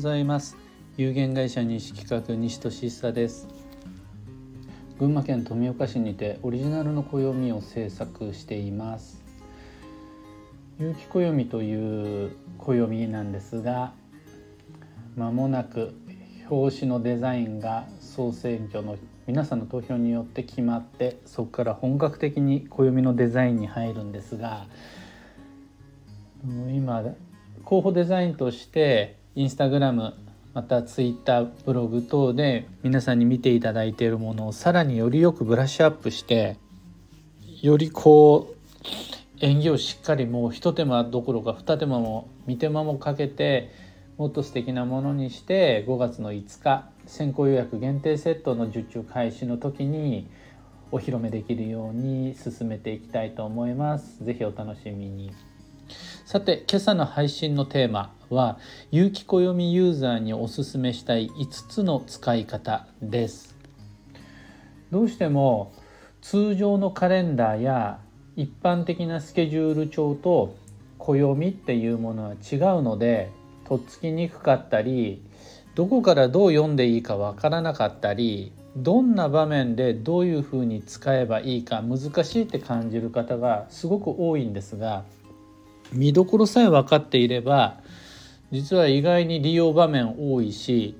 ざいます。有限会社西企画西俊久です。群馬県富岡市にてオリジナルの暦を制作しています。有機暦という暦なんですがまもなく表紙のデザインが総選挙の皆さんの投票によって決まってそこから本格的に暦のデザインに入るんですが今候補デザインとしてインスタグラムまたツイッターブログ等で皆さんに見ていただいているものをさらによりよくブラッシュアップしてよりこう演技をしっかりもう一手間どころか二手間も三手間もかけてもっと素敵なものにして5月の5日先行予約限定セットの受注開始の時にお披露目できるように進めていきたいと思います。ぜひお楽しみに。さて今朝の配信のテーマは有機暦ユーザーにおすすめしたい5つの使い方です。どうしても通常のカレンダーや一般的なスケジュール帳と暦っていうものは違うのでとっつきにくかったりどこからどう読んでいいかわからなかったりどんな場面でどういうふうに使えばいいか難しいって感じる方がすごく多いんですが見どころさえ分かっていれば実は意外に利用場面多いし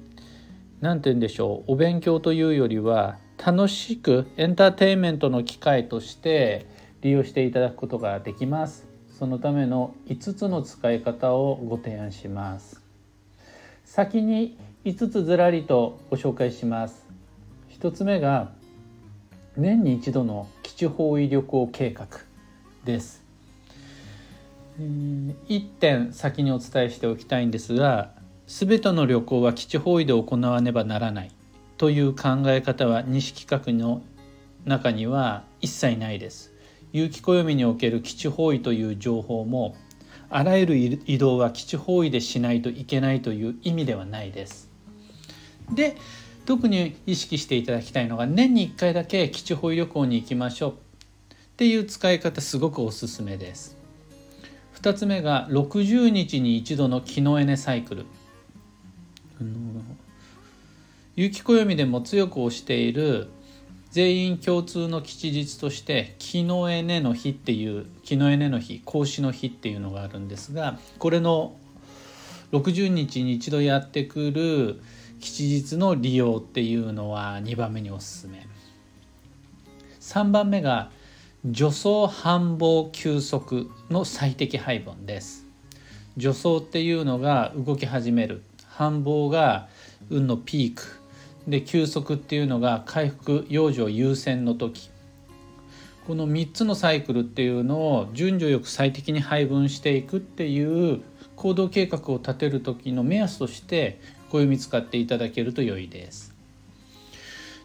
何て言うんでしょうお勉強というよりは楽しくエンターテインメントの機会として利用していただくことができます。そのための5つの使い方をご提案します。先に5つずらりとご紹介します。1つ目が年に一度の基地方位旅行計画です。1点先にお伝えしておきたいんですが全ての旅行は基地方位で行わねばならないという考え方は西企画の中には一切ないです。有機暦における基地方位という情報もあらゆる移動は基地方位でしないといけないという意味ではないです。で特に意識していただきたいのが年に1回だけ基地方位旅行に行きましょうっていう使い方すごくおすすめです。2つ目が60日に一度の木のエネサイクル。有機暦でも強く推している全員共通の吉日として木のエネの日っていう木のエネの日孔子の日っていうのがあるんですがこれの60日に一度やってくる吉日の利用っていうのは2番目におすすめ。3番目が助走繁忙休息の最適配分です。助走っていうのが動き始める。繁忙が運のピーク。で休息っていうのが回復養生優先の時。この3つのサイクルっていうのを順序よく最適に配分していくっていう行動計画を立てる時の目安として暦使っていただけると良いです。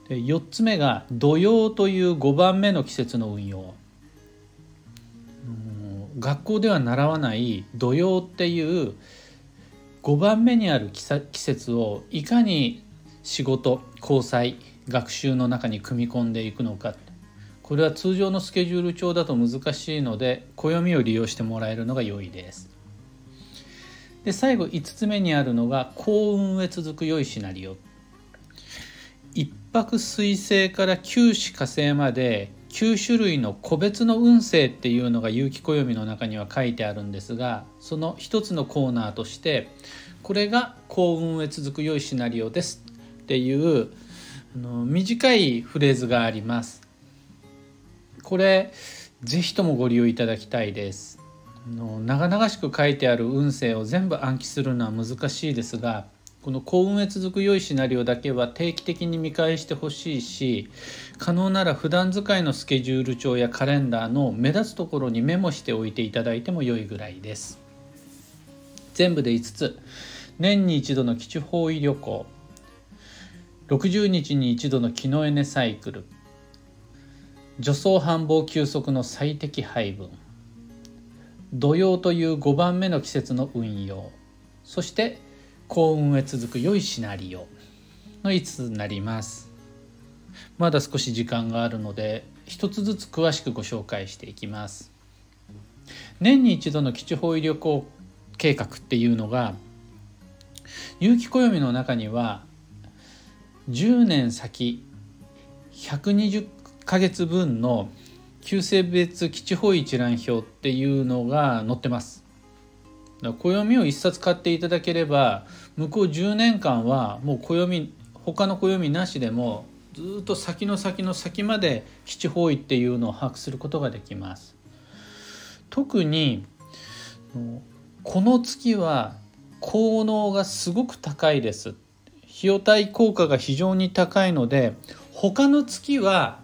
で4つ目が土曜という5番目の季節の運用。学校では習わない土曜っていう5番目にある季節をいかに仕事交際学習の中に組み込んでいくのか。これは通常のスケジュール帳だと難しいので暦を利用してもらえるのが良いです。で最後5つ目にあるのが幸運へ続く良いシナリオ。泊水星から九死火星まで9種類の個別の運勢っていうのが有機暦の中には書いてあるんですがその一つのコーナーとしてこれが幸運へ続く良いシナリオですっていうあの短いフレーズがあります。これぜひともご利用いただきたいですあ。の長々しく書いてある運勢を全部暗記するのは難しいですがこの幸運へ続く良いシナリオだけは定期的に見返してほしいし可能なら普段使いのスケジュール帳やカレンダーの目立つところにメモしておいていただいても良いぐらいです。全部で5つ。年に一度の基地方位旅行。60日に一度の気のエネサイクル。助走繁忙休息の最適配分。土曜という5番目の季節の運用。そして幸運へ続く良いシナリオの5つになります。まだ少し時間があるので一つずつ詳しくご紹介していきます。年に一度の基地方位旅行計画っていうのが有機暦の中には10年先120ヶ月分の旧性別基地方位一覧表っていうのが載ってます。暦を一冊買っていただければ向こう10年間はもう暦他の暦なしでもずっと先の先の先まで基地方位っていうのを把握することができます。特にこの月は効能がすごく高いです。費用対効果が非常に高いので他の月は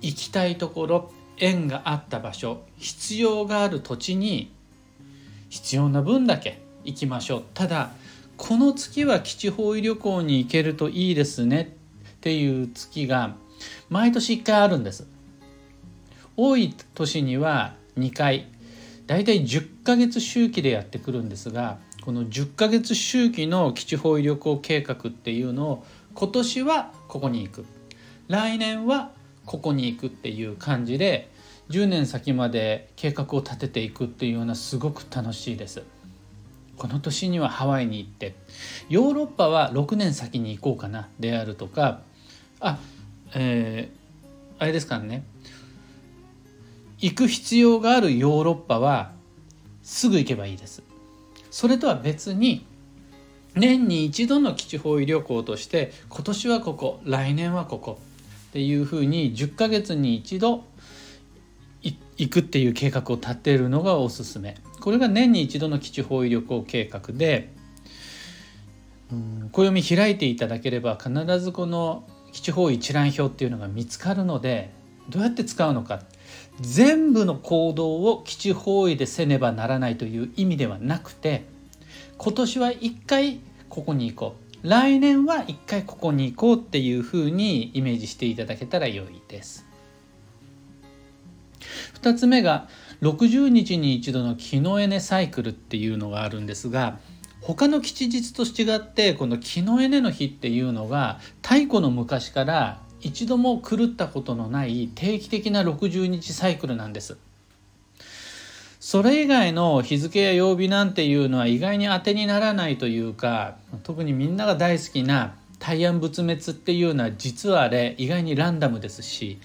行きたいところ縁があった場所必要がある土地に必要な分だけ行きましょう。ただこの月は基地方位旅行に行けるといいですね。っていう月が毎年1回あるんです。多い年には2回。だいたい10ヶ月周期でやってくるんですがこの10ヶ月周期の基地方位旅行計画っていうのを今年はここに行く。来年はここに行くっていう感じで10年先まで計画を立てていくっていうようなすごく楽しいです。この年にはハワイに行ってヨーロッパは6年先に行こうかなであるとかあえー、あれですからね行く必要があるヨーロッパはすぐ行けばいいです。それとは別に年に一度の基地方位旅行として今年はここ来年はここっていうふうに10ヶ月に一度行くっていう計画を立てるのがおすすめ。これが年に一度の基地方位旅行計画で暦開いていただければ必ずこの基地方位一覧表っていうのが見つかるのでどうやって使うのか。全部の行動を基地方位でせねばならないという意味ではなくて今年は一回ここに行こう。来年は一回ここに行こうっていうふうにイメージしていただけたら良いです。2つ目が60日に一度のキノエネサイクルっていうのがあるんですが他の吉日と違ってこのキノエネの日っていうのが太古の昔から一度も狂ったことのない定期的な60日サイクルなんです。それ以外の日付や曜日なんていうのは意外に当てにならないというか特にみんなが大好きな大安仏滅っていうのは実はあれ意外にランダムですし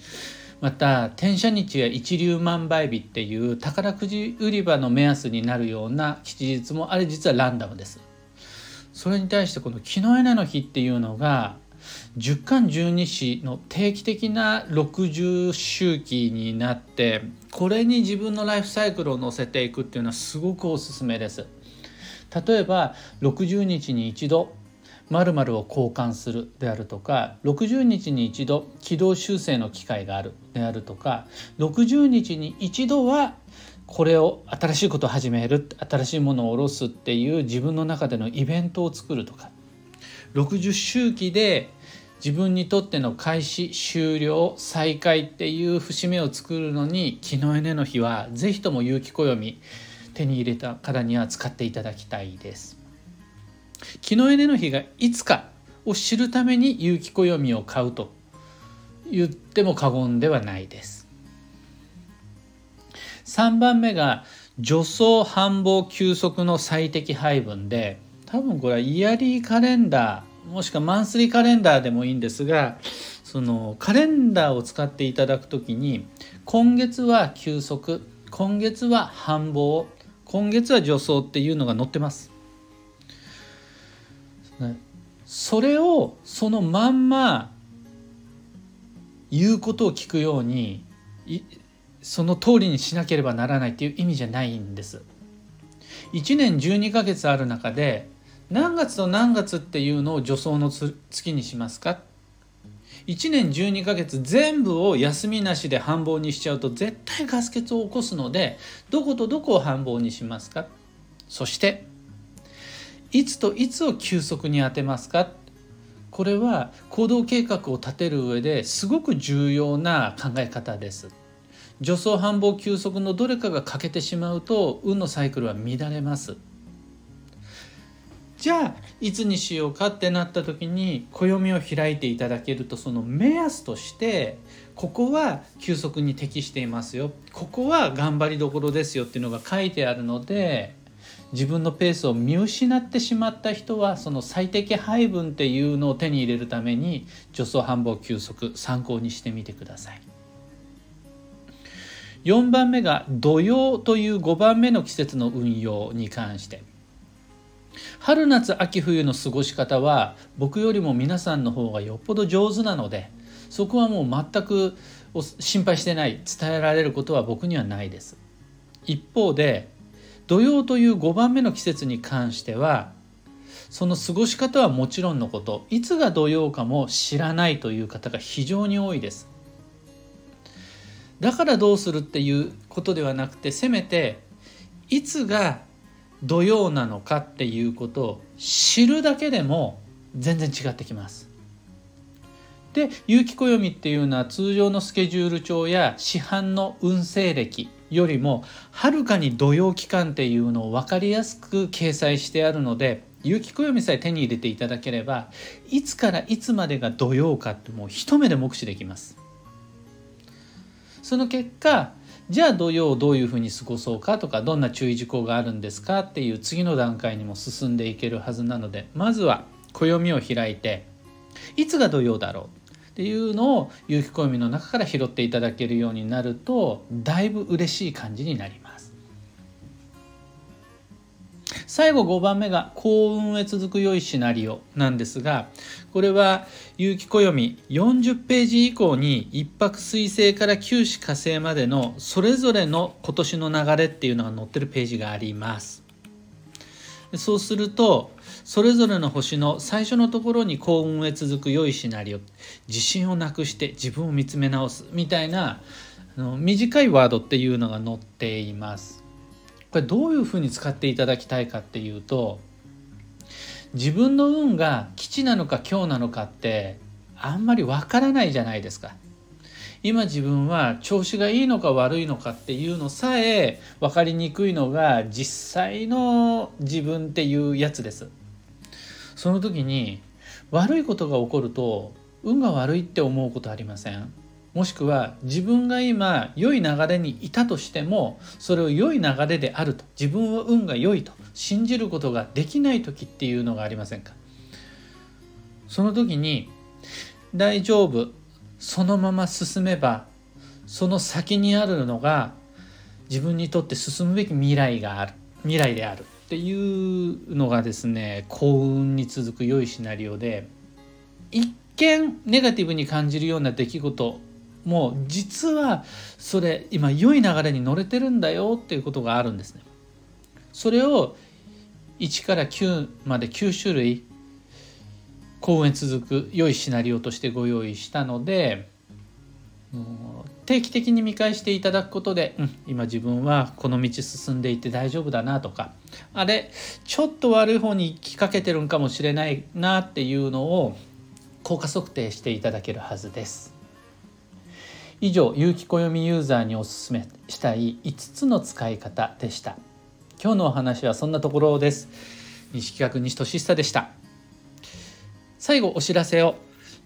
また転写日や一粒万倍日っていう宝くじ売り場の目安になるような吉日もあれ実はランダムです。それに対してこの木の枝の日っていうのが十干十二支の定期的な60周期になってこれに自分のライフサイクルを乗せていくっていうのはすごくおすすめです。例えば60日に一度〇〇を交換するであるとか60日に一度軌道修正の機会があるであるとか60日に一度はこれを新しいことを始める新しいものを下ろすっていう自分の中でのイベントを作るとか60周期で自分にとっての開始終了再開っていう節目を作るのに気のエネの日は是非とも有機暦手に入れた方には使っていただきたいです。気のエネの日がいつかを知るために有機暦を買うと言っても過言ではないです。3番目が助走繁忙休息の最適配分で多分これはイヤリーカレンダーもしくはマンスリーカレンダーでもいいんですがそのカレンダーを使っていただくときに今月は休息今月は繁忙今月は助走っていうのが載ってます。それをそのまんま言うことを聞くようにその通りにしなければならないっていう意味じゃないんです。1年12ヶ月ある中で何月と何月っていうのを助走の月にしますか？1年12ヶ月全部を休みなしで繁忙にしちゃうと絶対ガス欠を起こすのでどことどこを繁忙にしますか？そしていつといつを休息に当てますか？これは行動計画を立てる上ですごく重要な考え方です。助走繁忙休息のどれかが欠けてしまうと運のサイクルは乱れます。じゃあいつにしようかってなった時に暦を開いていただけるとその目安としてここは休息に適していますよここは頑張りどころですよっていうのが書いてあるので自分のペースを見失ってしまった人はその最適配分っていうのを手に入れるために助走繁忙休息参考にしてみてください。4番目が土曜という5番目の季節の運用に関して。春夏秋冬の過ごし方は僕よりも皆さんの方がよっぽど上手なのでそこはもう全く心配してない伝えられることは僕にはないです。一方で土曜という5番目の季節に関してはその過ごし方はもちろんのこといつが土曜かも知らないという方が非常に多いです。だからどうするっていうことではなくてせめていつが土曜なのかっていうことを知るだけでも全然違ってきます。で有機暦っていうのは通常のスケジュール帳や市販の運勢歴よりもはるかに土曜期間っていうのを分かりやすく掲載してあるので有機暦さえ手に入れていただければいつからいつまでが土曜かってもう一目で目視できます。その結果じゃあ土曜をどういうふうに過ごそうかとかどんな注意事項があるんですかっていう次の段階にも進んでいけるはずなのでまずは暦を開いていつが土曜だろう？っていうのを有機暦の中から拾っていただけるようになるとだいぶ嬉しい感じになります。最後5番目が幸運へ続く良いシナリオなんですがこれは有機暦40ページ以降に一泊水星から九死火星までのそれぞれの今年の流れっていうのが載ってるページがあります。そうするとそれぞれの星の最初のところに幸運へ続く良いシナリオ自信をなくして自分を見つめ直すみたいなあの短いワードっていうのが載っています。これどういうふうに使っていただきたいかっていうと自分の運が吉なのか今日なのかってあんまりわからないじゃないですか。今自分は調子がいいのか悪いのかっていうのさえ分かりにくいのが実際の自分っていうやつです。その時に悪いことが起こると運が悪いって思うことありません？もしくは自分が今良い流れにいたとしてもそれを良い流れであると自分は運が良いと信じることができない時っていうのがありませんか？その時に大丈夫。そのまま進めばその先にあるのが自分にとって進むべき未来がある未来であるっていうのがですね幸運に続く良いシナリオで一見ネガティブに感じるような出来事も実はそれ今良い流れに乗れてるんだよっていうことがあるんですね。それを1から9まで9種類公演続く良いシナリオとしてご用意したので定期的に見返していただくことで、うん、今自分はこの道進んでいて大丈夫だなとかあれちょっと悪い方に行きかけてるんかもしれないなっていうのを効果測定していただけるはずです。以上有機暦ユーザーにおすすめしたい5つの使い方でした。今日のお話はそんなところです。西企画西俊久でした。最後お知らせを。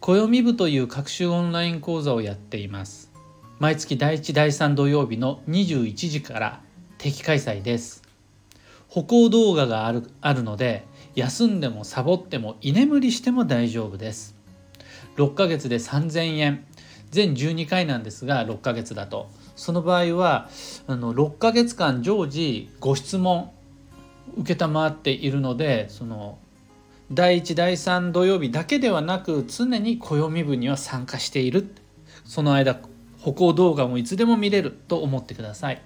暦部という各種オンライン講座をやっています。毎月第1第3土曜日の21時から定期開催です。歩行動画があるあるので休んでもサボっても居眠りしても大丈夫です。6ヶ月で3000円。全12回なんですが6ヶ月だと。その場合はあの6ヶ月間常時ご質問承っているのでその第1第3土曜日だけではなく常に暦部には参加している。その間歩行動画もいつでも見れると思ってください。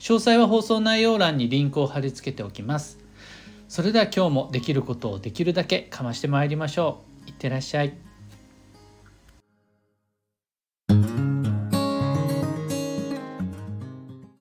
詳細は放送内容欄にリンクを貼り付けておきます。それでは今日もできることをできるだけかましてまいりましょう。いってらっしゃい。